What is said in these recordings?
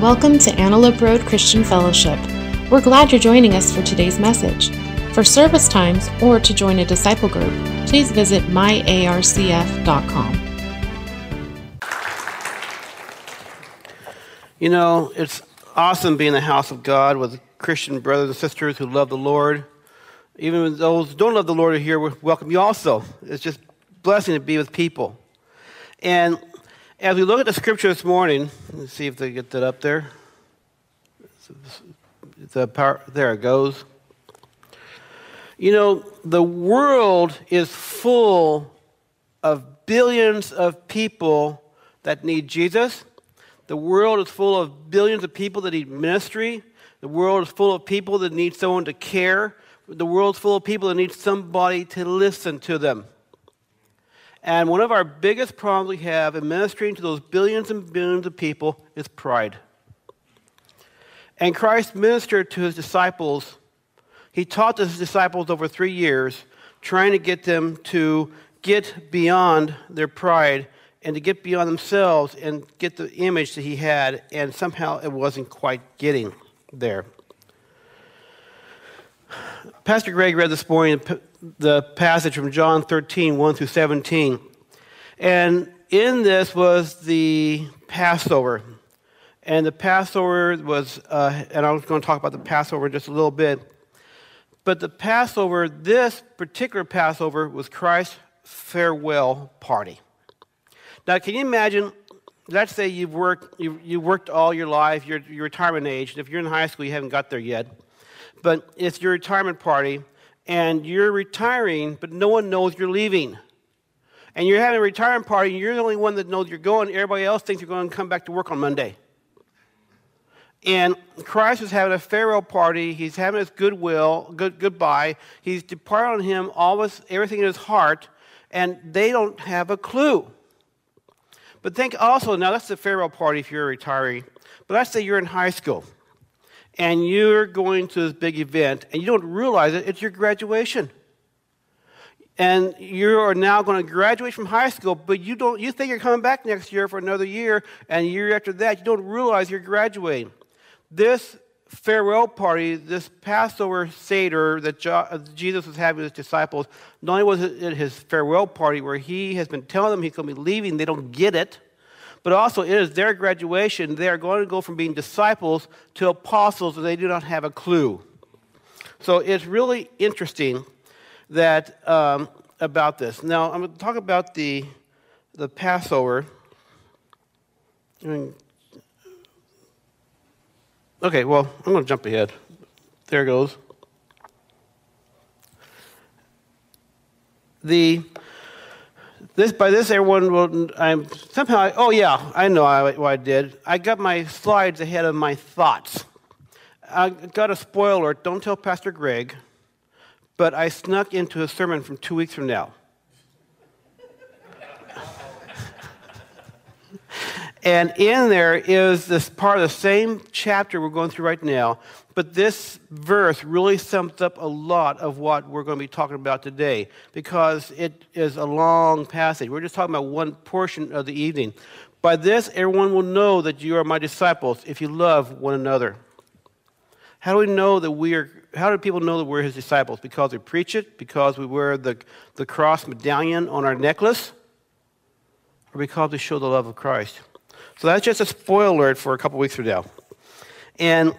Welcome to Antelope Road Christian Fellowship. We're glad you're joining us for today's message. For service times or to join a disciple group, please visit myarcf.com. You know, it's awesome being in the house of God with Christian brothers and sisters who love the Lord. Even those who don't love the Lord are here, we welcome you also. It's just blessing to be with people. And as we look at the scripture this morning, let's see if they get that up there. The power, there it goes. You know, the world is full of billions of people that need Jesus. The world is full of billions of people that need ministry. The world is full of people that need someone to care. The world is full of people that need somebody to listen to them. And one of our biggest problems we have in ministering to those billions and billions of people is pride. And Christ ministered to his disciples. He taught his disciples over three years, trying to get them to get beyond their pride and to get beyond themselves and get the image that he had, and somehow it wasn't quite getting there. Pastor Greg read this morning the passage from John 13, 1 through 17. And in this was the Passover. And the Passover was, uh, and I was going to talk about the Passover just a little bit. But the Passover, this particular Passover, was Christ's farewell party. Now, can you imagine? Let's say you've worked, you've, you worked all your life, you're, your retirement age. And if you're in high school, you haven't got there yet. But it's your retirement party, and you're retiring, but no one knows you're leaving. And you're having a retirement party, and you're the only one that knows you're going. Everybody else thinks you're going to come back to work on Monday. And Christ is having a farewell party. He's having his goodwill, good goodbye. He's departing on him all his, everything in his heart, and they don't have a clue. But think also, now that's the farewell party if you're a retiree. But let's say you're in high school and you're going to this big event and you don't realize it, it's your graduation. And you are now going to graduate from high school, but you don't you think you're coming back next year for another year, and year after that, you don't realize you're graduating. This farewell party, this Passover Seder that Jesus was having with his disciples, not only was it his farewell party where he has been telling them he's going to be leaving, they don't get it but also it is their graduation. They are going to go from being disciples to apostles, and they do not have a clue. So it's really interesting that um, about this. Now I'm going to talk about the the Passover. Okay, well I'm going to jump ahead. There goes. The this, by this, everyone will. I'm somehow. I, oh yeah, I know I, what I did. I got my slides ahead of my thoughts. I got a spoiler. Don't tell Pastor Greg, but I snuck into a sermon from two weeks from now. and in there is this part of the same chapter we're going through right now but this verse really sums up a lot of what we're going to be talking about today because it is a long passage. We're just talking about one portion of the evening. By this, everyone will know that you are my disciples if you love one another. How do we know that we are? How do people know that we're his disciples? Because we preach it, because we wear the, the cross medallion on our necklace, or because we show the love of Christ? So that's just a spoiler alert for a couple weeks from now. And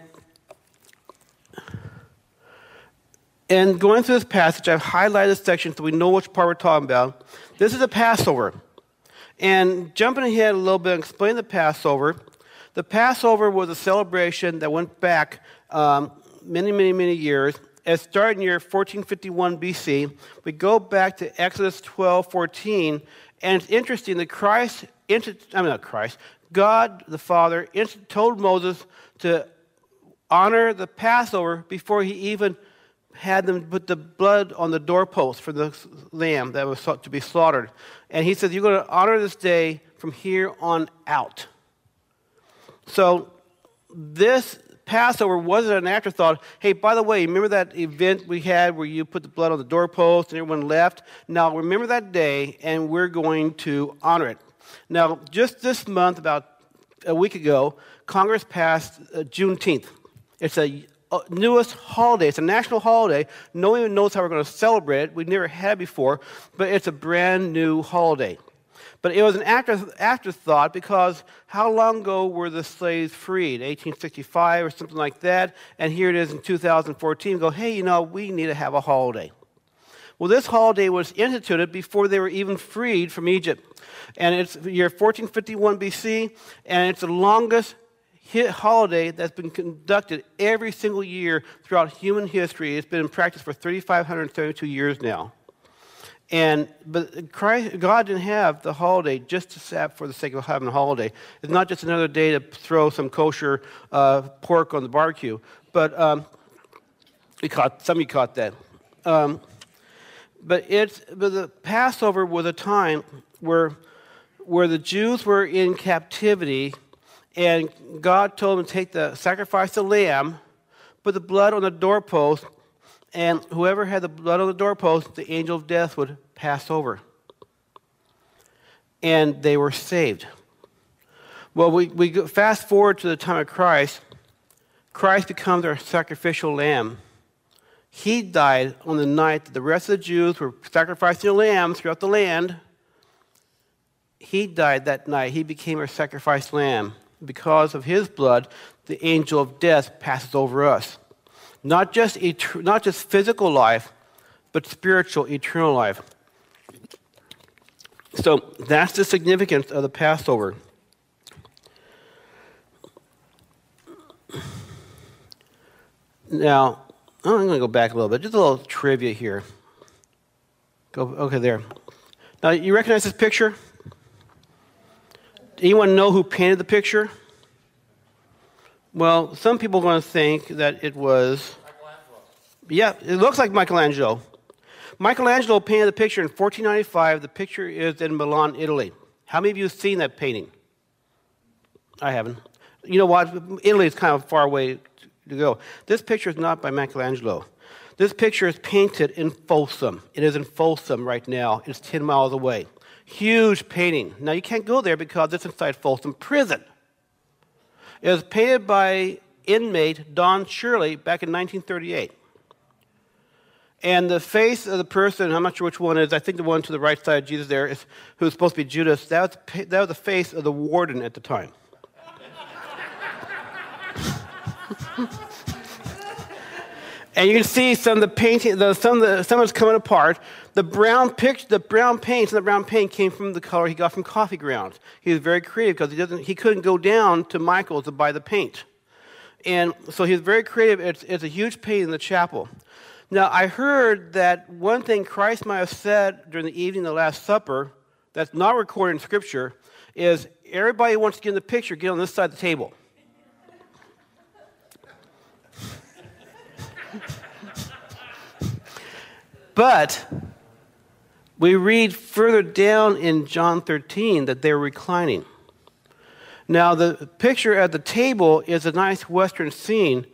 And going through this passage, I've highlighted this section so we know which part we're talking about. This is a Passover. And jumping ahead a little bit and explaining the Passover. The Passover was a celebration that went back um, many, many, many years. It started in year 1451 BC. We go back to Exodus 12, 14, and it's interesting that Christ, I mean not Christ, God the Father told Moses to honor the Passover before he even had them put the blood on the doorpost for the lamb that was to be slaughtered. And he said, You're going to honor this day from here on out. So this Passover wasn't an afterthought. Hey, by the way, remember that event we had where you put the blood on the doorpost and everyone left? Now, remember that day, and we're going to honor it. Now, just this month, about a week ago, Congress passed uh, Juneteenth. It's a Uh, newest holiday. It's a national holiday. No one even knows how we're going to celebrate it. We've never had it before, but it's a brand new holiday. But it was an after, afterthought because how long ago were the slaves freed? 1865 or something like that. And here it is in 2014. Go, hey, you know, we need to have a holiday. Well, this holiday was instituted before they were even freed from Egypt. And it's year 1451 BC, and it's the longest holiday that's been conducted every single year throughout human history. It's been in practice for 3,532 years now. And but Christ, God didn't have the holiday just to sap for the sake of having a holiday. It's not just another day to throw some kosher uh, pork on the barbecue. But um, we caught some of you caught that. Um, but it's but the Passover was a time where where the Jews were in captivity, and God told them to take the sacrifice of lamb, put the blood on the doorpost, and whoever had the blood on the doorpost, the angel of death would pass over. And they were saved. Well, we, we fast forward to the time of Christ. Christ becomes our sacrificial lamb. He died on the night that the rest of the Jews were sacrificing a lamb throughout the land. He died that night. He became our sacrificed lamb. Because of his blood, the angel of death passes over us. Not just, et- not just physical life, but spiritual, eternal life. So that's the significance of the Passover. Now, I'm going to go back a little bit. Just a little trivia here. Go, okay, there. Now, you recognize this picture? Anyone know who painted the picture? Well, some people are going to think that it was. Yeah, it looks like Michelangelo. Michelangelo painted the picture in 1495. The picture is in Milan, Italy. How many of you have seen that painting? I haven't. You know what? Italy is kind of far away to go. This picture is not by Michelangelo. This picture is painted in Folsom. It is in Folsom right now. It's 10 miles away. Huge painting. Now, you can't go there because it's inside Folsom Prison. It was painted by inmate Don Shirley back in 1938. And the face of the person, I'm not sure which one is, I think the one to the right side of Jesus there, is, who's supposed to be Judas, that was, that was the face of the warden at the time. and you can see some of the painting, the, some of the, some of it's coming apart. The brown picture, the brown paint, and the brown paint came from the color he got from coffee grounds. He was very creative because he doesn't, he couldn't go down to Michael's to buy the paint, and so he was very creative. It's, it's a huge paint in the chapel. Now I heard that one thing Christ might have said during the evening of the Last Supper, that's not recorded in Scripture, is everybody wants to get in the picture, get on this side of the table. But we read further down in John 13 that they're reclining. Now, the picture at the table is a nice Western scene,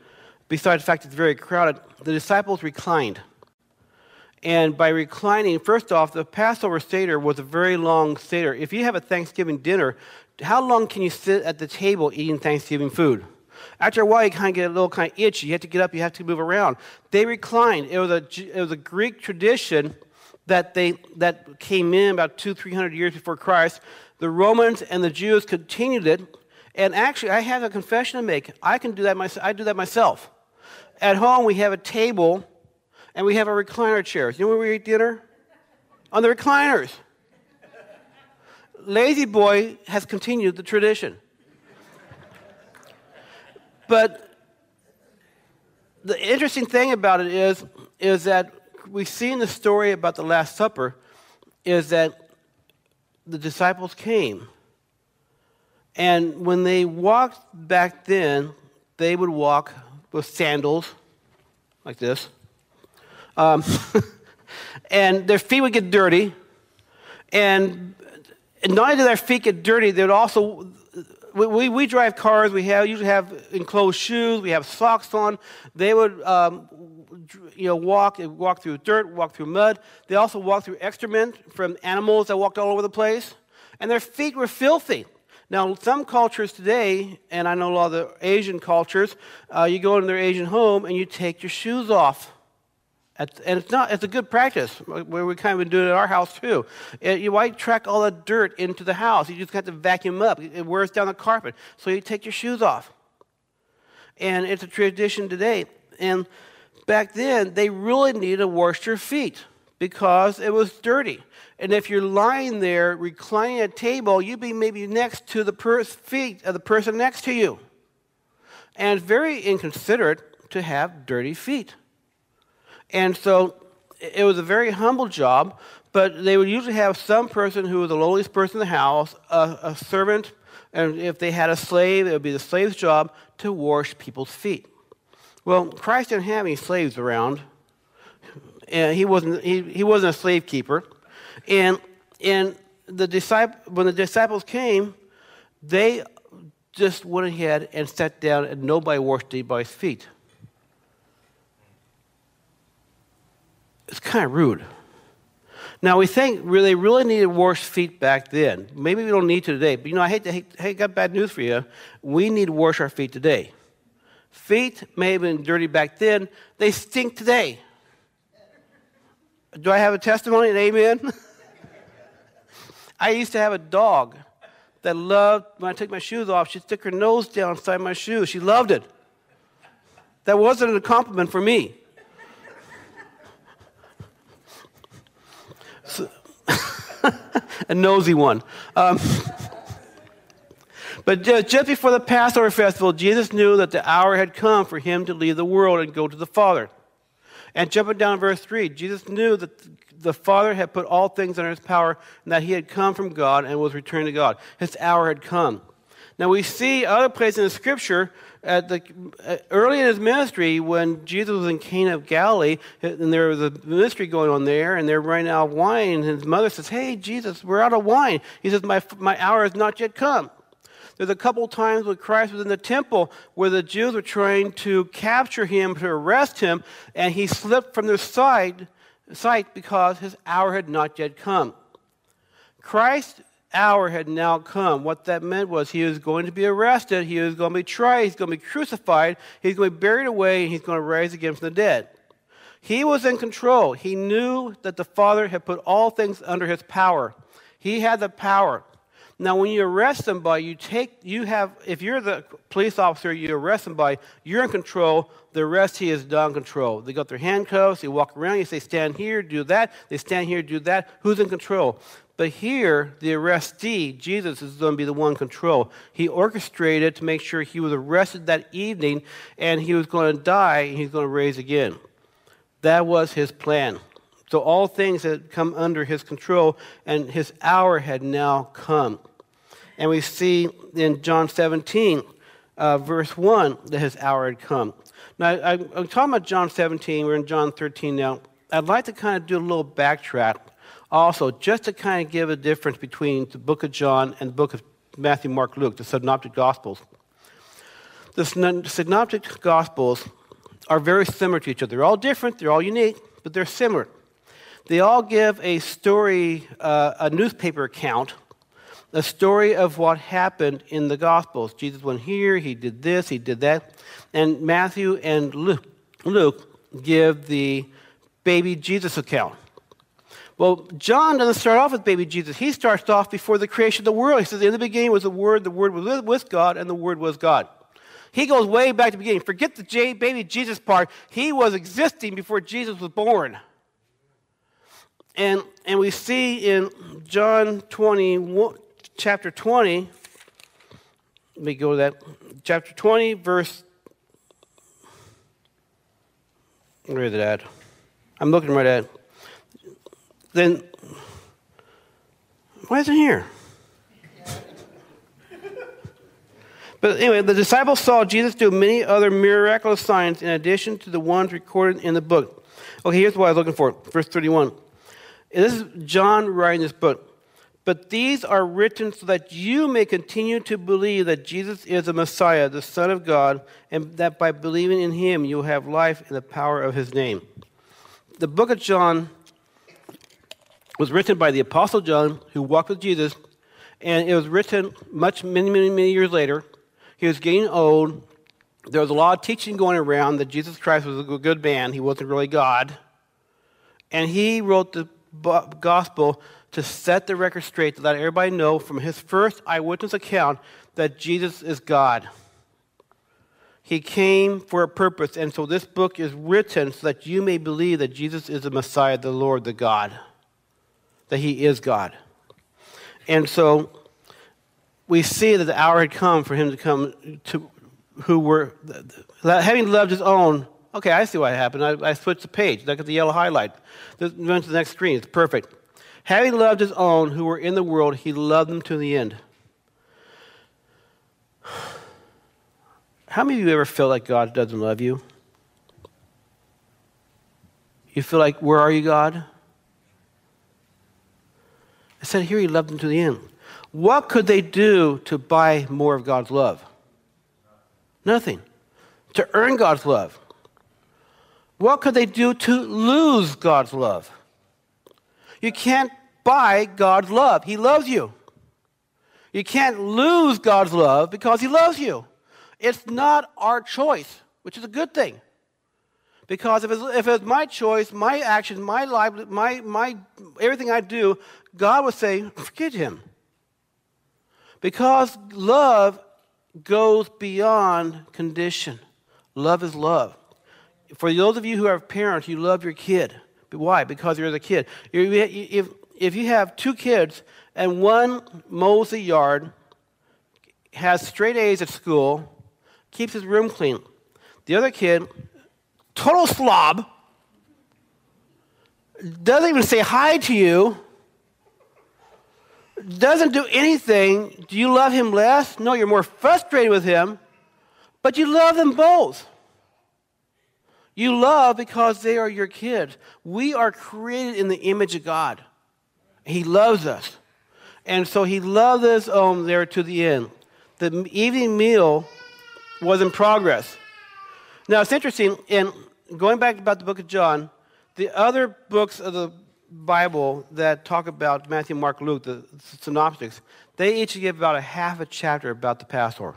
besides the fact it's very crowded. The disciples reclined. And by reclining, first off, the Passover Seder was a very long Seder. If you have a Thanksgiving dinner, how long can you sit at the table eating Thanksgiving food? After a while, you kind of get a little kind of itchy. You have to get up, you have to move around. They reclined. It was a, it was a Greek tradition that, they, that came in about two, three hundred years before Christ. The Romans and the Jews continued it. And actually, I have a confession to make. I can do that myself. I do that myself. At home, we have a table and we have a recliner chairs. You know where we eat dinner? On the recliners. La-Z-Boy has continued the tradition. But the interesting thing about it is, is that we see in the story about the Last Supper is that the disciples came. And when they walked back then, they would walk with sandals like this. Um, and their feet would get dirty. And not only did their feet get dirty, they would also, we, we drive cars, we have, usually have enclosed shoes, we have socks on. They would um, you know, walk, walk through dirt, walk through mud. They also walked through excrement from animals that walked all over the place. And their feet were filthy. Now, some cultures today, and I know a lot of the Asian cultures, uh, you go into their Asian home and you take your shoes off. At, and it's not, it's a good practice, we kind of doing it at our house too. It, you might track all the dirt into the house. You just have to vacuum up. It wears down the carpet. So you take your shoes off. And it's a tradition today. And back then, they really needed to wash their feet because it was dirty. And if you're lying there reclining at a table, you'd be maybe next to the per- feet of the person next to you. And very inconsiderate to have dirty feet. And so it was a very humble job, but they would usually have some person who was the lowliest person in the house, a, a servant, and if they had a slave, it would be the slave's job to wash people's feet. Well, Christ didn't have any slaves around. And he wasn't, he, he wasn't a slave keeper. And, and the disciple, when the disciples came, they just went ahead and sat down, and nobody washed anybody's feet. it's kind of rude. Now we think really really needed washed feet back then. Maybe we don't need to today, but you know I hate to hate, hey, got bad news for you. We need to wash our feet today. Feet may have been dirty back then; they stink today. Do I have a testimony? And amen. I used to have a dog that loved when I took my shoes off. She'd stick her nose down inside my shoe. She loved it. That wasn't a compliment for me. a nosy one. Um, but just before the Passover festival, Jesus knew that the hour had come for him to leave the world and go to the Father. And jumping down to verse 3, Jesus knew that the Father had put all things under his power and that he had come from God and was returning to God. His hour had come. Now we see other places in the scripture at the, uh, early in his ministry when Jesus was in Cana of Galilee and there was a ministry going on there and they're running out of wine and his mother says, Hey, Jesus, we're out of wine. He says, My, my hour has not yet come. There's a couple times when Christ was in the temple where the Jews were trying to capture him, to arrest him, and he slipped from their sight, sight because his hour had not yet come. Christ's hour had now come. What that meant was he was going to be arrested, he was going to be tried, he's going to be crucified, he's going to be buried away, and he's going to rise again from the dead. He was in control. He knew that the Father had put all things under his power. He had the power. Now, when you arrest somebody, you take, you have, if you're the police officer, you arrest somebody, you're in control. The rest he is done control. They got their handcuffs, they walk around, you say, stand here, do that. They stand here, do that. Who's in control? But here, the arrestee, Jesus, is going to be the one in control. He orchestrated to make sure he was arrested that evening and he was going to die and he's going to raise again. That was his plan. So all things had come under his control and his hour had now come. And we see in John 17, uh, verse 1, that his hour had come. Now, I, I'm talking about John 17. We're in John 13 now. I'd like to kind of do a little backtrack also, just to kind of give a difference between the book of John and the book of Matthew, Mark, Luke, the synoptic gospels. The synoptic gospels are very similar to each other. They're all different, they're all unique, but they're similar. They all give a story, uh, a newspaper account, a story of what happened in the gospels. Jesus went here, he did this, he did that. And Matthew and Luke, Luke give the baby Jesus account. Well, John doesn't start off with baby Jesus. He starts off before the creation of the world. He says, In the beginning was the Word, the Word was with God, and the Word was God. He goes way back to the beginning. Forget the J, baby Jesus part. He was existing before Jesus was born. And, and we see in John 20, chapter 20, let me go to that. Chapter 20, verse. Where is it at? I'm looking right at then why isn't here? But anyway, the disciples saw Jesus do many other miraculous signs in addition to the ones recorded in the book. Okay, here's what I was looking for. Verse 31. And this is John writing this book. But these are written so that you may continue to believe that Jesus is the Messiah, the Son of God, and that by believing in him you will have life in the power of his name. The book of John was written by the Apostle John, who walked with Jesus, And it was written much, many, many, many years later. He was getting old. There was a lot of teaching going around that Jesus Christ was a good man. He wasn't really God. And he wrote the gospel to set the record straight, to let everybody know from his first eyewitness account that Jesus is God. He came for a purpose, and so this book is written so that you may believe that Jesus is the Messiah, the Lord, the God, that he is God. And so we see that the hour had come for him to come to who were having loved his own. Okay, I see what happened. I, I switched the page. Look at the yellow highlight. This went to the next screen. It's perfect. Having loved his own who were in the world, he loved them to the end. How many of you ever feel like God doesn't love you? You feel like, where are you, God? I said, here he loved them to the end. What could they do to buy more of God's love? Nothing. To earn God's love. What could they do to lose God's love? You can't buy God's love. He loves you. You can't lose God's love because He loves you. It's not our choice, which is a good thing. Because if it's, if it's my choice, my actions, my life, my, my, everything I do, God would say, forget him. Because love goes beyond condition. Love is love. For those of you who have parents, you love your kid. Why? Because you're the kid. If, if you have two kids and one mows the yard, has straight A's at school, keeps his room clean. The other kid, total slob, doesn't even say hi to you, doesn't do anything. Do you love him less? No, you're more frustrated with him, but you love them both. You love because they are your kids. We are created in the image of God. He loves us. And so he loved us um, there to the end. The evening meal was in progress. Now, it's interesting, in going back about the book of John, the other books of the Bible that talk about Matthew, Mark, Luke, the synoptics, they each give about a half a chapter about the Passover.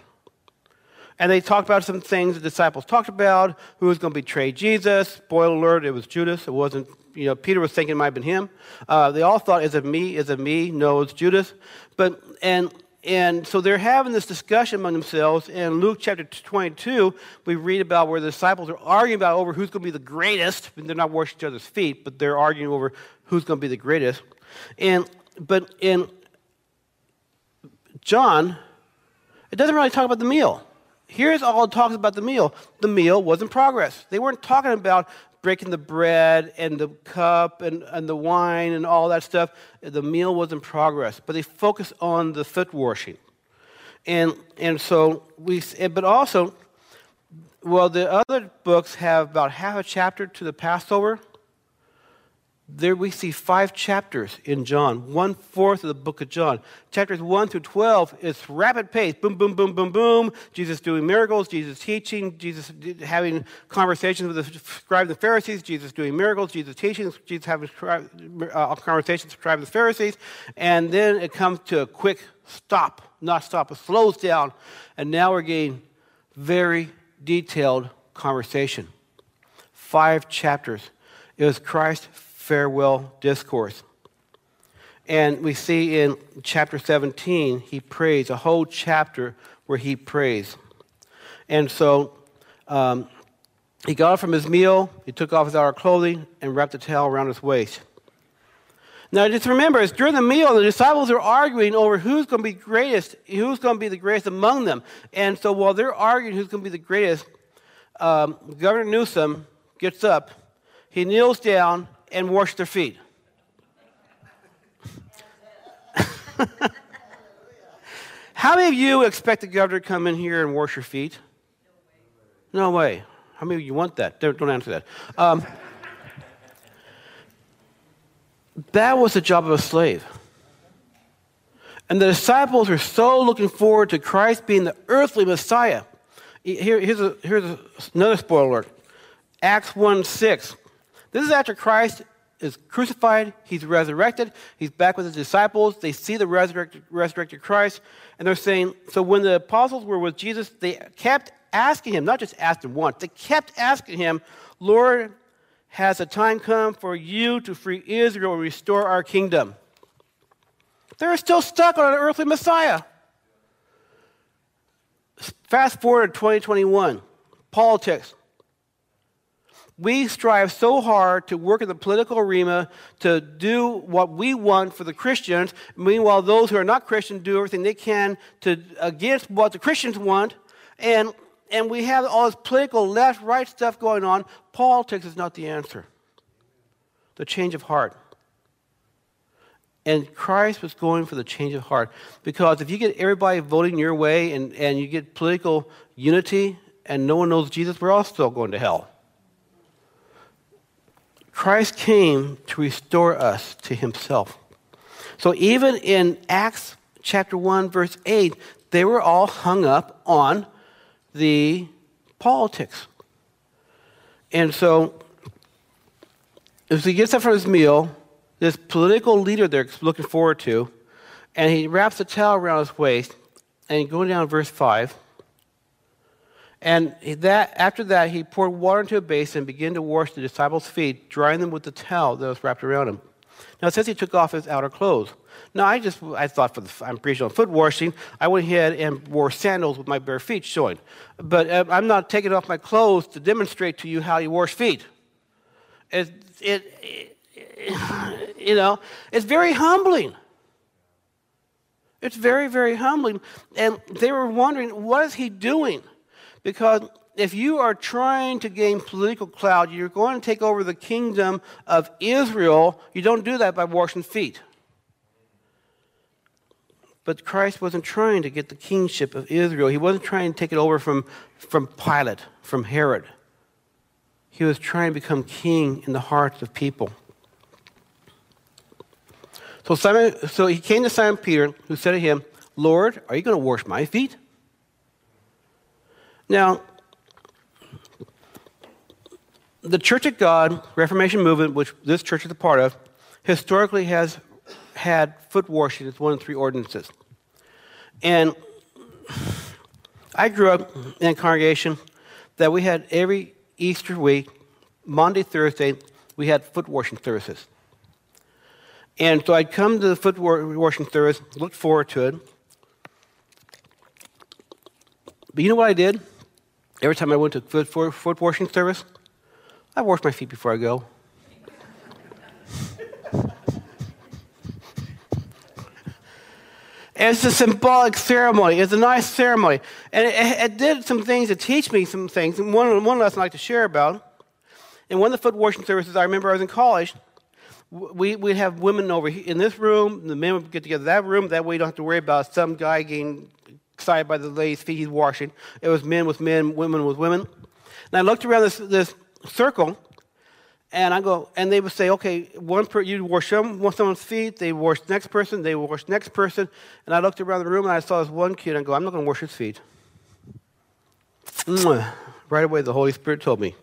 And they talked about some things the disciples talked about, who was going to betray Jesus. Spoiler alert, it was Judas. It wasn't, you know, Peter was thinking it might have been him. Uh, they all thought, is it me? Is it me? No, it's Judas. But, and and so they're having this discussion among themselves. In Luke chapter 22, we read about where the disciples are arguing about over who's going to be the greatest. And they're not washing each other's feet, but they're arguing over who's going to be the greatest. And but in John, it doesn't really talk about the meal. Here's all it talks about the meal. The meal was in progress. They weren't talking about breaking the bread and the cup and, and the wine and all that stuff. The meal was in progress, but they focused on the foot washing. And, and so we, but also, well, the other books have about half a chapter to the Passover there we see five chapters in John, one fourth of the book of John. Chapters 1 through 12 is rapid pace boom, boom, boom, boom, boom. Jesus doing miracles, Jesus teaching, Jesus having conversations with the scribes and Pharisees, Jesus doing miracles, Jesus teaching, Jesus having uh, conversations with the scribes and Pharisees. And then it comes to a quick stop, not stop, it slows down. And now we're getting very detailed conversation. Five chapters. It was Christ farewell discourse. And we see in chapter 17, he prays, a whole chapter where he prays. And so um, he got up from his meal, he took off his outer clothing, and wrapped a towel around his waist. Now, just remember, it's during the meal, the disciples are arguing over who's going to be greatest, who's going to be the greatest among them. And so while they're arguing who's going to be the greatest, um, Governor Newsom gets up, he kneels down, and wash their feet. How many of you expect the governor to come in here and wash your feet? No way. How many of you want that? Don't, don't answer that. Um, that was the job of a slave. And the disciples were so looking forward to Christ being the earthly Messiah. Here, here's, a, here's a, another spoiler alert Acts 1 6. This is after Christ is crucified, he's resurrected, he's back with his disciples. They see the resurrected, resurrected Christ, and they're saying, so when the apostles were with Jesus, they kept asking him, not just asked him once, they kept asking him, Lord, has the time come for you to free Israel and restore our kingdom? They're still stuck on an earthly Messiah. Fast forward to 2021, politics we strive so hard to work in the political arena to do what we want for the Christians. Meanwhile, those who are not Christians do everything they can to against what the Christians want. And, and we have all this political left right stuff going on. Politics is not the answer. The change of heart. And Christ was going for the change of heart. Because if you get everybody voting your way and, and you get political unity and no one knows Jesus, we're all still going to hell. Christ came to restore us to himself. So even in Acts chapter 1, verse 8, they were all hung up on the politics. And so, as he gets up from his meal, this political leader they're looking forward to, and he wraps a towel around his waist, and going down verse 5, and that, after that, he poured water into a basin and began to wash the disciples' feet, drying them with the towel that was wrapped around him. Now, it says he took off his outer clothes. Now, I just, I thought for the, I'm preaching on foot washing, I went ahead and wore sandals with my bare feet showing. But uh, I'm not taking off my clothes to demonstrate to you how you wash feet. It, it, it you know, it's very humbling. It's very, very humbling. And they were wondering, what is he doing? Because if you are trying to gain political clout, you're going to take over the kingdom of Israel. You don't do that by washing feet. But Christ wasn't trying to get the kingship of Israel. He wasn't trying to take it over from, from Pilate, from Herod. He was trying to become king in the hearts of people. So, Simon, so he came to Simon Peter, who said to him, Lord, are you going to wash my feet? Now, the Church of God Reformation movement, which this church is a part of, historically has had foot washing as one of three ordinances. And I grew up in a congregation that we had every Easter week, Monday, Thursday, we had foot washing services. And so I'd come to the foot washing service, look forward to it. But you know what I did? Every time I went to foot, foot washing service, I wash my feet before I go. it's a symbolic ceremony. It's a nice ceremony. And it, it, did some things to teach me some things. And one, one lesson I'd like to share about. In one of the foot washing services, I remember I was in college. We, we'd have women over in this room, the men would get together in that room. That way you don't have to worry about some guy getting excited by the lady's feet he's washing. It was men with men, women with women. And I looked around this, this circle, and I go, and they would say, okay, one per, you wash some, someone's feet, they wash next person, they wash next person. And I looked around the room and I saw this one kid, and I go, I'm not going to wash his feet. Right away, the Holy Spirit told me,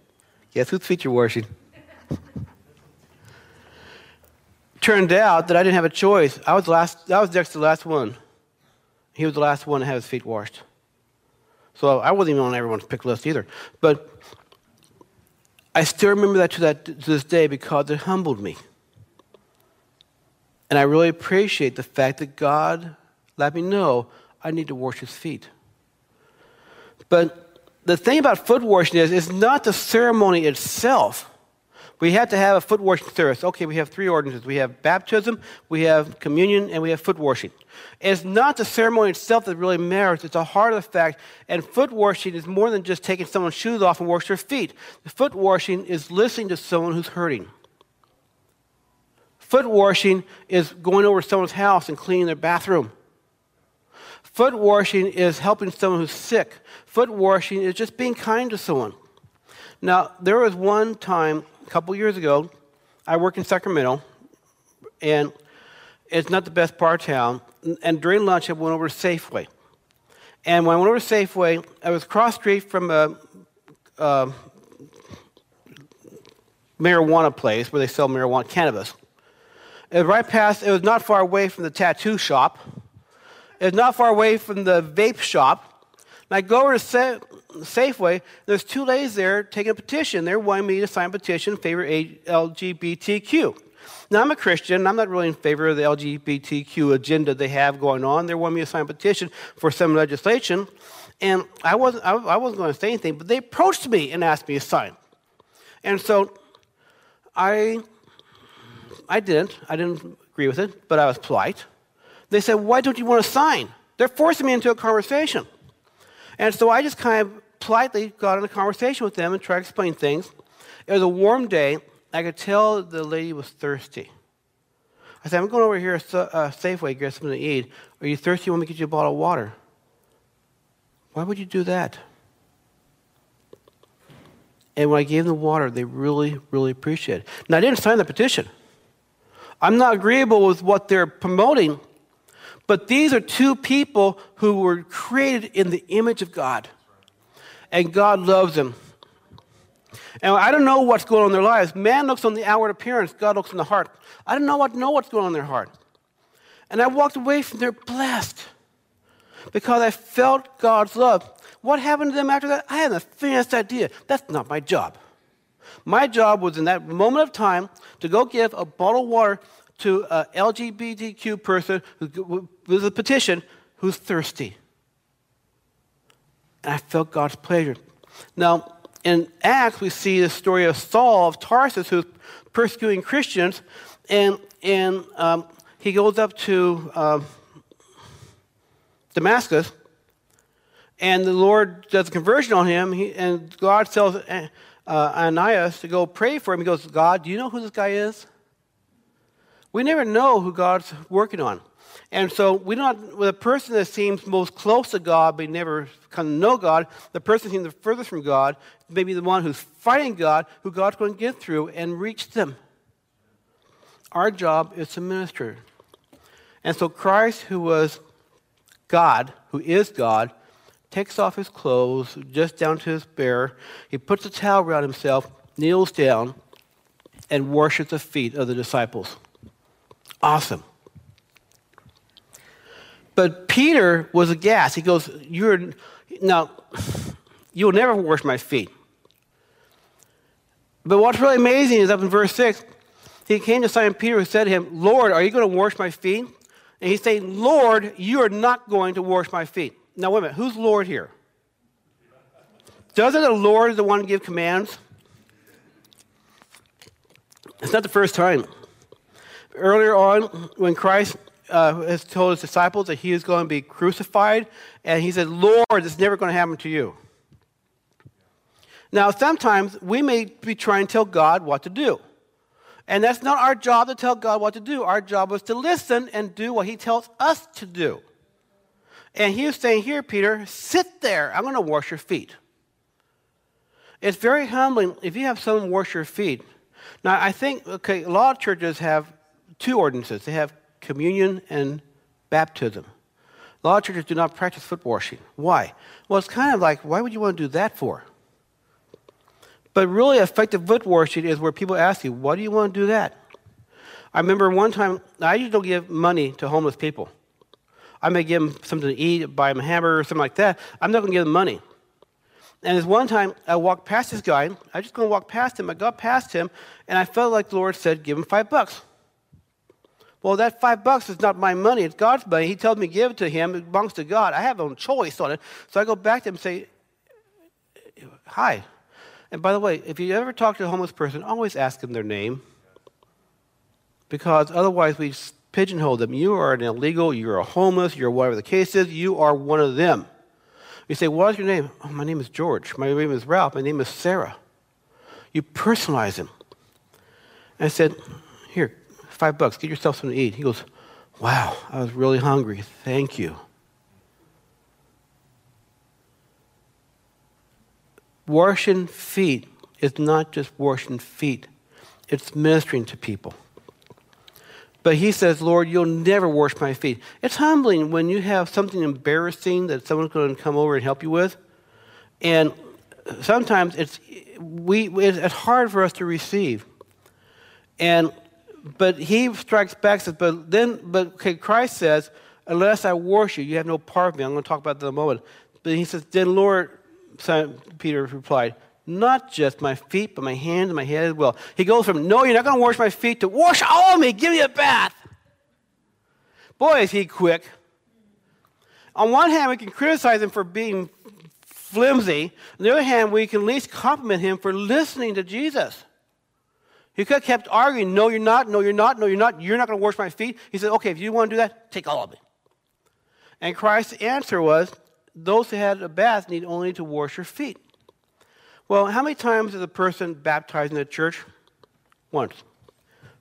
guess whose feet you're washing? Turned out that I didn't have a choice. I was, last, I was next to the last one. He was the last one to have his feet washed. So I wasn't even on everyone's pick list either. But I still remember that to, that to this day because it humbled me. And I really appreciate the fact that God let me know I need to wash his feet. But the thing about foot washing is, it's not the ceremony itself. We have to have a foot washing service. Okay, we have three ordinances. We have baptism, we have communion, and we have foot washing. It's not the ceremony itself that really matters, it's the heart of the fact. And foot washing is more than just taking someone's shoes off and wash their feet. The foot washing is listening to someone who's hurting. Foot washing is going over to someone's house and cleaning their bathroom. Foot washing is helping someone who's sick. Foot washing is just being kind to someone. Now, there was one time a couple years ago, I worked in Sacramento, and it's not the best part of town. And during lunch, I went over to Safeway. And when I went over to Safeway, I was cross street from a, a marijuana place where they sell marijuana cannabis. It was right past, it was not far away from the tattoo shop. It was not far away from the vape shop. And I go over to Safeway, there's two ladies there taking a petition. They're wanting me to sign a petition in favor of LGBTQ. Now, I'm a Christian. I'm not really in favor of the LGBTQ agenda they have going on. They're wanting me to sign a petition for some legislation. And I wasn't, I wasn't going to say anything, but they approached me and asked me to sign. And so I, I didn't. I didn't agree with it, but I was polite. They said, Why don't you want to sign? They're forcing me into a conversation. And so I just kind of politely got in a conversation with them and tried to explain things. It was a warm day. I could tell the lady was thirsty. I said, I'm going over here to uh, Safeway, get something to eat. Are you thirsty? Want me to get you a bottle of water? Why would you do that? And when I gave them the water, they really, really appreciated it. Now, I didn't sign the petition. I'm not agreeable with what they're promoting, but these are two people who were created in the image of God. And God loves them. And I don't know what's going on in their lives. Man looks on the outward appearance, God looks on the heart. I don't know what know what's going on in their heart. And I walked away from there blessed because I felt God's love. What happened to them after that? I had the faintest idea. That's not my job. My job was in that moment of time to go give a bottle of water to an LGBTQ person who, with a petition who's thirsty. I felt God's pleasure. Now, in Acts, we see the story of Saul of Tarsus who's persecuting Christians, and, and um, he goes up to um, Damascus, and the Lord does a conversion on him, he, and God tells uh, Ananias to go pray for him. He goes, God, do you know who this guy is? We never know who God's working on. And so we don't, a person that seems most close to God but never kind of know God, the person seems the furthest from God, maybe the one who's fighting God, who God's going to get through and reach them. Our job is to minister. And so Christ, who was God, who is God, takes off his clothes just down to his bare. He puts a towel around himself, kneels down, and worships the feet of the disciples. Awesome. But Peter was aghast. He goes, You're now you'll never wash my feet. But what's really amazing is up in verse 6, he came to Simon Peter who said to him, Lord, are you going to wash my feet? And he's saying, Lord, you are not going to wash my feet. Now, wait a minute. Who's Lord here? Doesn't the Lord the one give commands? It's not the first time. Earlier on, when Christ uh, has told his disciples that he is going to be crucified, and he said, Lord, this is never going to happen to you. Now, sometimes we may be trying to tell God what to do. And that's not our job to tell God what to do. Our job is to listen and do what He tells us to do. And He is saying, Here, Peter, sit there. I'm going to wash your feet. It's very humbling if you have someone wash your feet. Now, I think, okay, a lot of churches have two ordinances they have communion and baptism. A lot of churches do not practice foot washing. Why? Well, it's kind of like, why would you want to do that for? But really, effective foot washing is where people ask you, why do you want to do that? I remember one time, I usually don't give money to homeless people. I may give them something to eat, buy them a hamburger or something like that. I'm not going to give them money. And this one time, I walked past this guy. I was just going to walk past him. I got past him, and I felt like the Lord said, give him five bucks. Well, that five bucks is not my money. It's God's money. He told me to give it to him. It belongs to God. I have no choice on it. So I go back to him and say, hi, and by the way, if you ever talk to a homeless person, always ask them their name. Because otherwise, we pigeonhole them. You are an illegal, you're a homeless, you're whatever the case is, you are one of them. You say, What's your name? Oh, my name is George. My name is Ralph. My name is Sarah. You personalize him. And I said, five bucks, get yourself something to eat. He goes, Wow, I was really hungry. Thank you. washing feet is not just washing feet, it's ministering to people. But he says, Lord, you'll never wash my feet. It's humbling when you have something embarrassing that someone's going to come over and help you with. And sometimes it's we, it's hard for us to receive. And, but he strikes back, says, but then, but okay, Christ says, unless I wash you, you have no part of me. I'm going to talk about that in a moment. But he says, then Lord, Simon Peter replied, not just my feet, but my hands and my head as well. He goes from, no, you're not going to wash my feet to wash all of me, give me a bath. Boy, is he quick. On one hand, we can criticize him for being flimsy. On the other hand, we can at least compliment him for listening to Jesus. He could have kept arguing, no, you're not, no, you're not, no, you're not, you're not going to wash my feet. He said, okay, if you want to do that, take all of me. And Christ's answer was, those who had a bath need only to wash your feet. Well, how many times is a person baptized in the church? Once.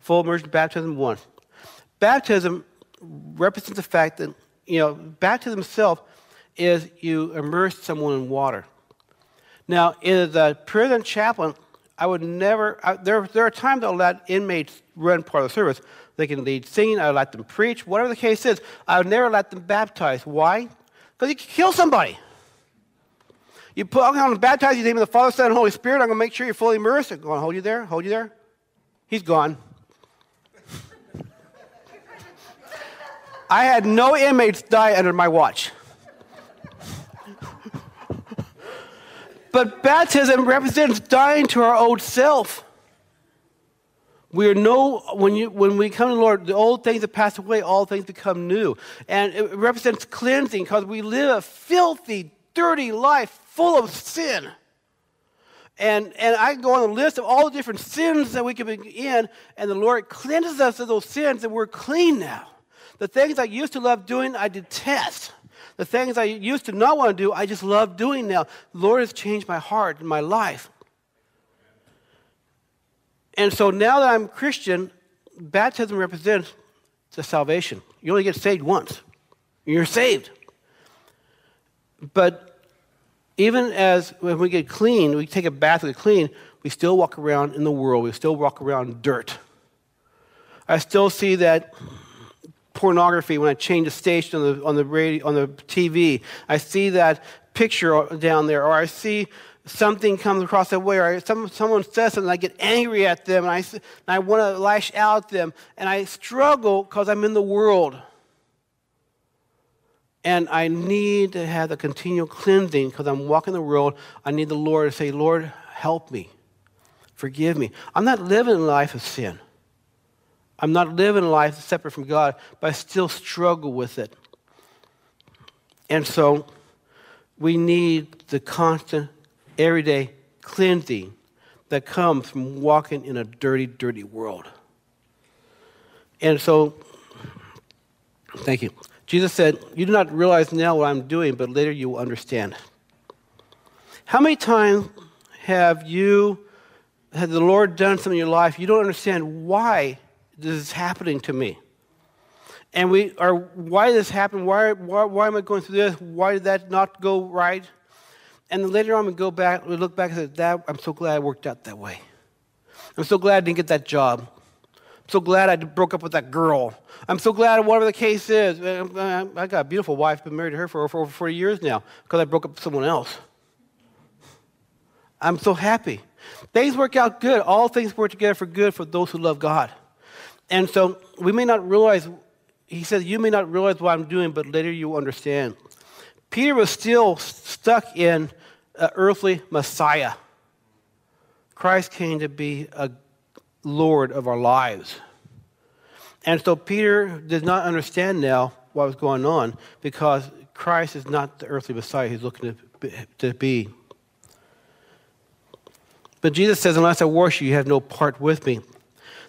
Full immersion baptism, once. Baptism represents the fact that, you know, baptism itself is you immerse someone in water. Now, in the prison chaplain, I would never, I, there, there are times I'll let inmates run part of the service. They can lead singing, I'll let them preach, whatever the case is. I would never let them baptize. Why? Because you can kill somebody. You put, I'm going to baptize you in the name of the Father, Son, and Holy Spirit. I'm going to make sure you're fully immersed. I'm going to hold you there, hold you there. He's gone. I had no inmates die under my watch. But baptism represents dying to our old self. We are no, when, you, when we come to the Lord, the old things have passed away, all things become new. And it represents cleansing because we live a filthy, dirty life full of sin. And, and I can go on a list of all the different sins that we can be in, and the Lord cleanses us of those sins, and we're clean now. The things I used to love doing, I detest. The things I used to not want to do, I just love doing now. The Lord has changed my heart and my life. And so now that I'm Christian, baptism represents the salvation. You only get saved once. You're saved. But even as when we get clean, we take a bath, we get clean, we still walk around in the world. We still walk around dirt. I still see that pornography when I change the station on the, on the, radio, on the TV. I see that picture down there, or I see something comes across the way, or some, someone says something, I get angry at them, and I, and I want to lash out at them, and I struggle because I'm in the world. And I need to have the continual cleansing because I'm walking the world. I need the Lord to say, Lord, help me. Forgive me. I'm not living a life of sin. I'm not living a life separate from God, but I still struggle with it. And so we need the constant, everyday cleansing that comes from walking in a dirty, dirty world. And so, thank you. Jesus said, You do not realize now what I'm doing, but later you will understand. How many times have you, had the Lord done something in your life, you don't understand why this is happening to me. And we are, why this happen? Why, why, why am I going through this? Why did that not go right? And then later on, we go back, we look back and say, that, I'm so glad I worked out that way. I'm so glad I didn't get that job. I'm so glad I broke up with that girl. I'm so glad, whatever the case is, I got a beautiful wife, been married to her for, for over 40 years now because I broke up with someone else. I'm so happy. Things work out good. All things work together for good for those who love God. And so we may not realize, he says, you may not realize what I'm doing, but later you will understand. Peter was still stuck in an earthly Messiah. Christ came to be a Lord of our lives. And so Peter did not understand now what was going on because Christ is not the earthly Messiah he's looking to be. But Jesus says, Unless I wash you, you have no part with me.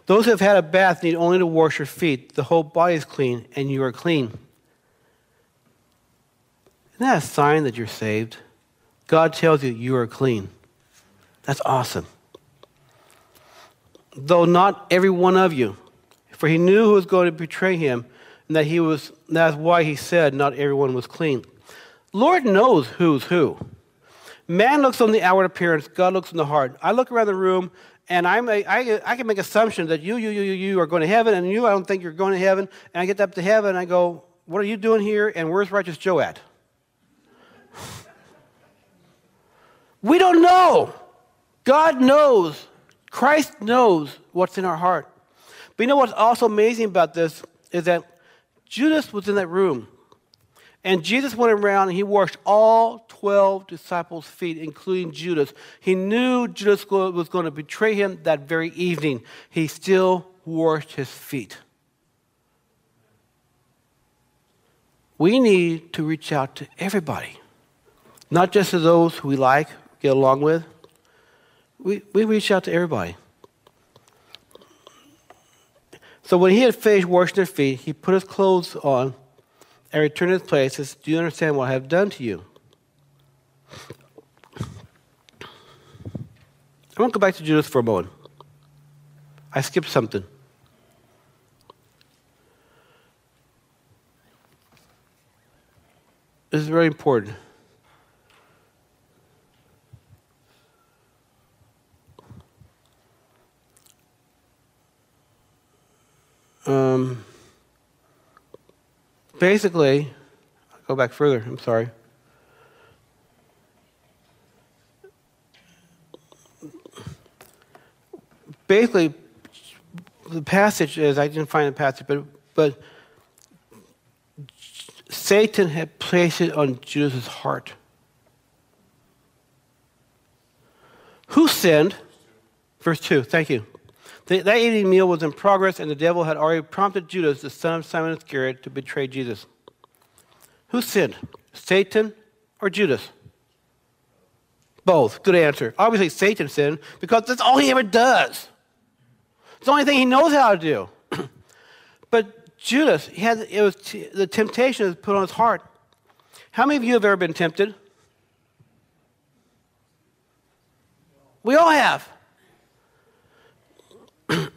Those who have had a bath need only to wash your feet. The whole body is clean, and you are clean. Isn't that a sign that you're saved? God tells you you are clean. That's awesome. Though not every one of you, for he knew who was going to betray him, and that he was that's why he said not everyone was clean. Lord knows who's who. Man looks on the outward appearance, God looks on the heart. I look around the room and I'm a, I, I can make assumptions that you, you, you, you, you are going to heaven, and you, I don't think you're going to heaven. And I get up to heaven, and I go, What are you doing here? And where's righteous Joe at? we don't know. God knows, Christ knows what's in our heart. But you know what's also amazing about this is that Judas was in that room. And Jesus went around and he washed all 12 disciples' feet, including Judas. He knew Judas was going to betray him that very evening. He still washed his feet. We need to reach out to everybody, not just to those who we like, get along with. We, we reach out to everybody. So when he had finished washing their feet, he put his clothes on and returned to his place. Says, Do you understand what I have done to you? I want to go back to Judas for a moment. I skipped something. This is very important. Um, basically, I'll go back further, I'm sorry. Basically, the passage is, I didn't find the passage, but, but Satan had placed it on Judas' heart. Who sinned? Verse 2, thank you. The, that evening meal was in progress, and the devil had already prompted Judas, the son of Simon Iscariot, to betray Jesus. Who sinned? Satan or Judas? Both. Good answer. Obviously, Satan sinned because that's all he ever does. It's the only thing he knows how to do. but Judas, he had it was t- the temptation was put on his heart. How many of you have ever been tempted? We all have.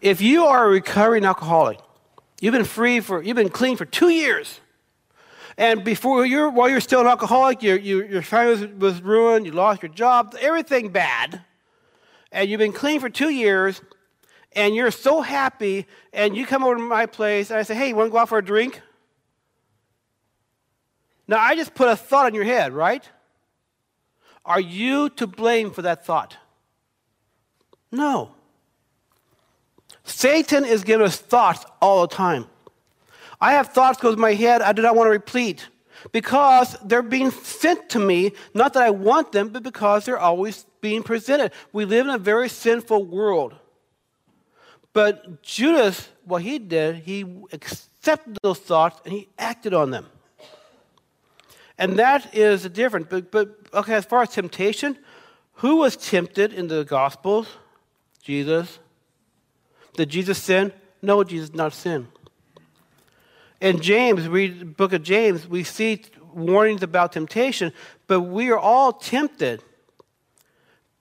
if you are a recovering alcoholic, you've been free for, you've been clean for two years, and before you're, while you're still an alcoholic, your, your, your family was, was ruined, you lost your job, everything bad, and you've been clean for two years, and you're so happy, and you come over to my place, and I say, hey, you want to go out for a drink? Now, I just put a thought in your head, right? Are you to blame for that thought? No. Satan is giving us thoughts all the time. I have thoughts go through my head I do not want to repeat because they're being sent to me, not that I want them, but because they're always being presented. We live in a very sinful world. But Judas, what he did, he accepted those thoughts and he acted on them. And that is different. But, but okay, as far as temptation, who was tempted in the Gospels? Jesus. Did Jesus sin? No, Jesus did not sin. In James, read the book of James, we see warnings about temptation, but we are all tempted.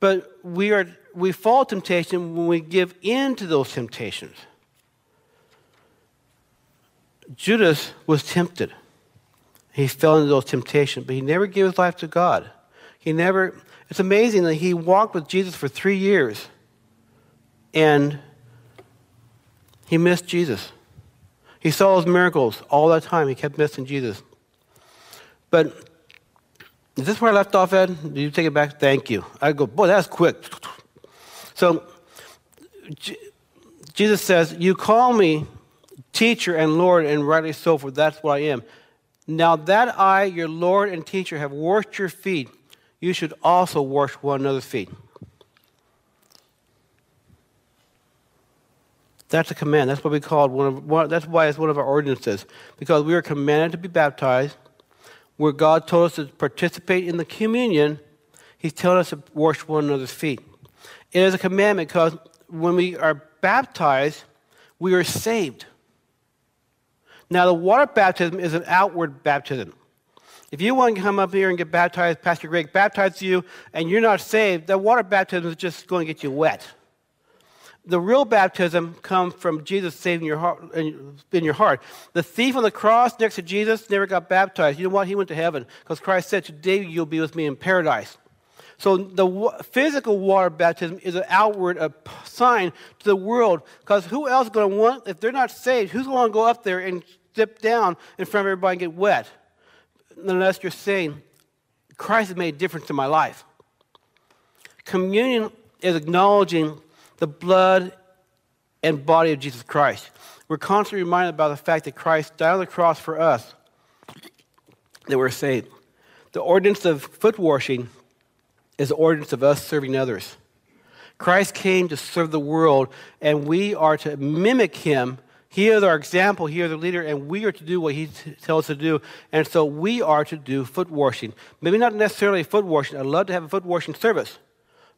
But we are we fall temptation when we give in to those temptations. Judas was tempted. He fell into those temptations, but he never gave his life to God. He never, it's amazing that he walked with Jesus for three years and he missed Jesus. He saw his miracles all that time. He kept missing Jesus. But is this where I left off, Ed? Did you take it back? Thank you. I go, boy, that's quick. So Jesus says, You call me teacher and Lord, and rightly so, for that's what I am. Now that I, your Lord and teacher, have washed your feet, you should also wash one another's feet. That's a command. That's what we call one of. One, that's why it's one of our ordinances because we are commanded to be baptized. Where God told us to participate in the communion, He's telling us to wash one another's feet. It is a commandment because when we are baptized, we are saved. Now, the water baptism is an outward baptism. If you want to come up here and get baptized, Pastor Greg baptizes you, and you're not saved, that water baptism is just going to get you wet the real baptism comes from Jesus saving your heart in your heart. The thief on the cross next to Jesus never got baptized. You know what? He went to heaven because Christ said, "Today you'll be with me in paradise." So the physical water baptism is an outward sign to the world because who else is going to want if they're not saved? Who's going to go up there and dip down in front of everybody and get wet? Unless you're saying, "Christ has made a difference in my life." Communion is acknowledging the blood and body of Jesus Christ. We're constantly reminded about the fact that Christ died on the cross for us, that we're saved. The ordinance of foot washing is the ordinance of us serving others. Christ came to serve the world, and we are to mimic him. He is our example, he is our leader, and we are to do what he t- tells us to do. And so we are to do foot washing. Maybe not necessarily foot washing. I'd love to have a foot washing service.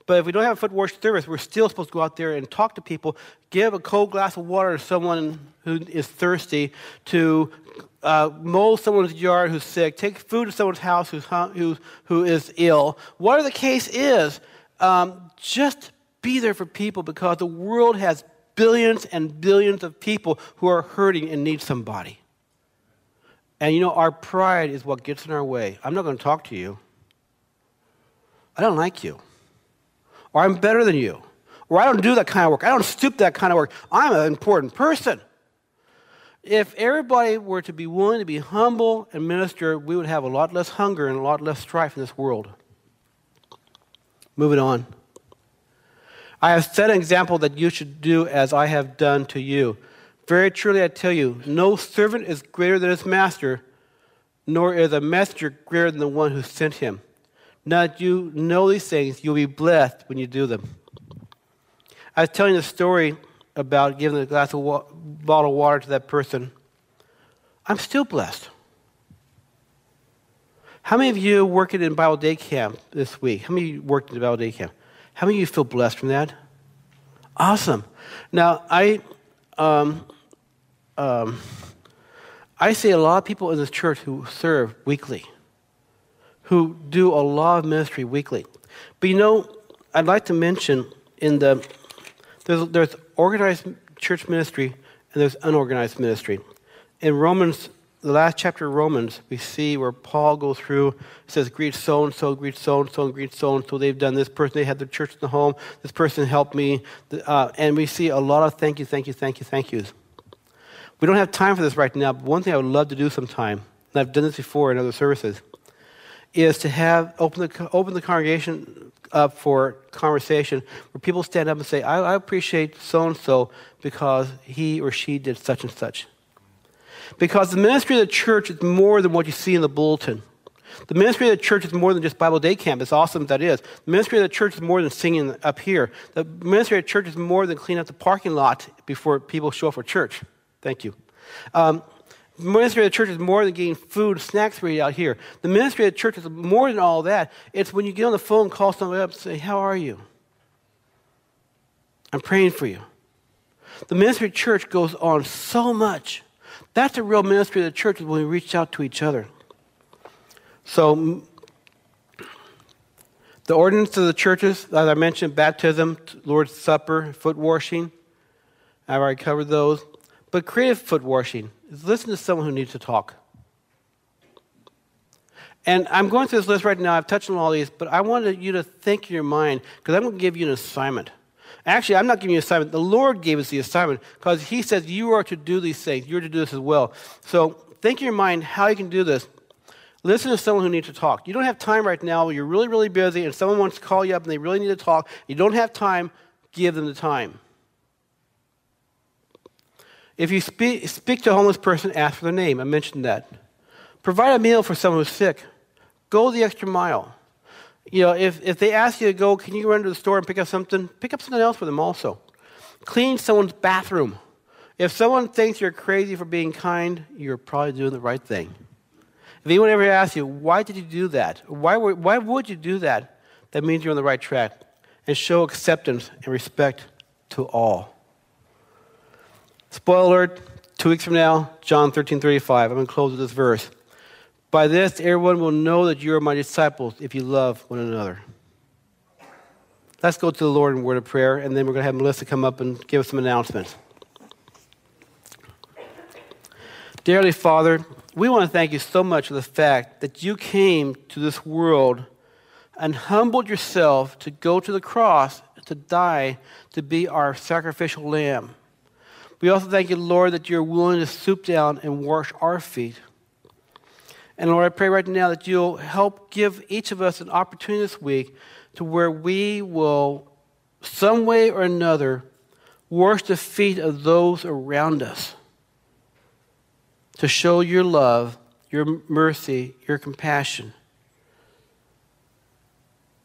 But if we don't have a foot washing service, we're still supposed to go out there and talk to people, give a cold glass of water to someone who is thirsty, to uh, mow someone's yard who's sick, take food to someone's house who's, who, who is ill. Whatever the case is, um, just be there for people because the world has billions and billions of people who are hurting and need somebody. And you know, our pride is what gets in our way. I'm not going to talk to you. I don't like you. Or I'm better than you. Or I don't do that kind of work. I don't stoop that kind of work. I'm an important person. If everybody were to be willing to be humble and minister, we would have a lot less hunger and a lot less strife in this world. Moving on. I have set an example that you should do as I have done to you. Very truly I tell you, no servant is greater than his master, nor is a messenger greater than the one who sent him. Now that you know these things, you'll be blessed when you do them. I was telling a story about giving a glass of wa- bottle of water to that person, I'm still blessed. How many of you working in Bible day camp this week? How many of you worked in Bible day camp? How many of you feel blessed from that? Awesome. Now, I, um, um, I see a lot of people in this church who serve weekly, who do a lot of ministry weekly. But you know, I'd like to mention in the there's, there's organized church ministry and there's unorganized ministry. In Romans, the last chapter of Romans, we see where Paul goes through, says, greet so and so, greet so and so, greet so and so. They've done this person, they had their church in the home, this person helped me. Uh, and we see a lot of thank you, thank you, thank you, thank yous. We don't have time for this right now, but one thing I would love to do sometime, and I've done this before in other services, is to have open the, open the congregation up for conversation where people stand up and say, I, I appreciate so and so because he or she did such and such. Because the ministry of the church is more than what you see in the bulletin. The ministry of the church is more than just Bible day camp, as awesome that is. The ministry of the church is more than singing up here. The ministry of the church is more than cleaning up the parking lot before people show up for church. Thank you. Um, the ministry of the church is more than getting food, snacks for you out here. The ministry of the church is more than all that. It's when you get on the phone, call somebody up, and say, How are you? I'm praying for you. The ministry of the church goes on so much. That's the real ministry of the church is when we reach out to each other. So, the ordinance of the churches, as I mentioned, baptism, Lord's Supper, foot washing. I've already covered those. But creative foot washing is listen to someone who needs to talk. And I'm going through this list right now. I've touched on all these, but I wanted you to think in your mind because I'm going to give you an assignment. Actually, I'm not giving you an assignment. The Lord gave us the assignment because He says you are to do these things. You're to do this as well. So think in your mind how you can do this. Listen to someone who needs to talk. You don't have time right now. You're really, really busy, and someone wants to call you up and they really need to talk. You don't have time. Give them the time. If you speak, speak to a homeless person, ask for their name. I mentioned that. Provide a meal for someone who's sick. Go the extra mile. You know, if, if they ask you to go, can you run to the store and pick up something? Pick up something else for them also. Clean someone's bathroom. If someone thinks you're crazy for being kind, you're probably doing the right thing. If anyone ever asks you, why did you do that? Why, why would you do that? That means you're on the right track. And show acceptance and respect to all. Spoiler alert, two weeks from now, John 13 35. I'm going to close with this verse. By this, everyone will know that you are my disciples if you love one another. Let's go to the Lord in word of prayer, and then we're going to have Melissa come up and give us some announcements. Dearly Father, we want to thank you so much for the fact that you came to this world and humbled yourself to go to the cross to die to be our sacrificial lamb. We also thank you, Lord, that you're willing to stoop down and wash our feet. And Lord, I pray right now that you'll help give each of us an opportunity this week to where we will, some way or another, wash the feet of those around us to show your love, your mercy, your compassion.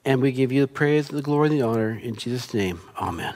And we give you the praise, the glory, and the honor. In Jesus' name, amen.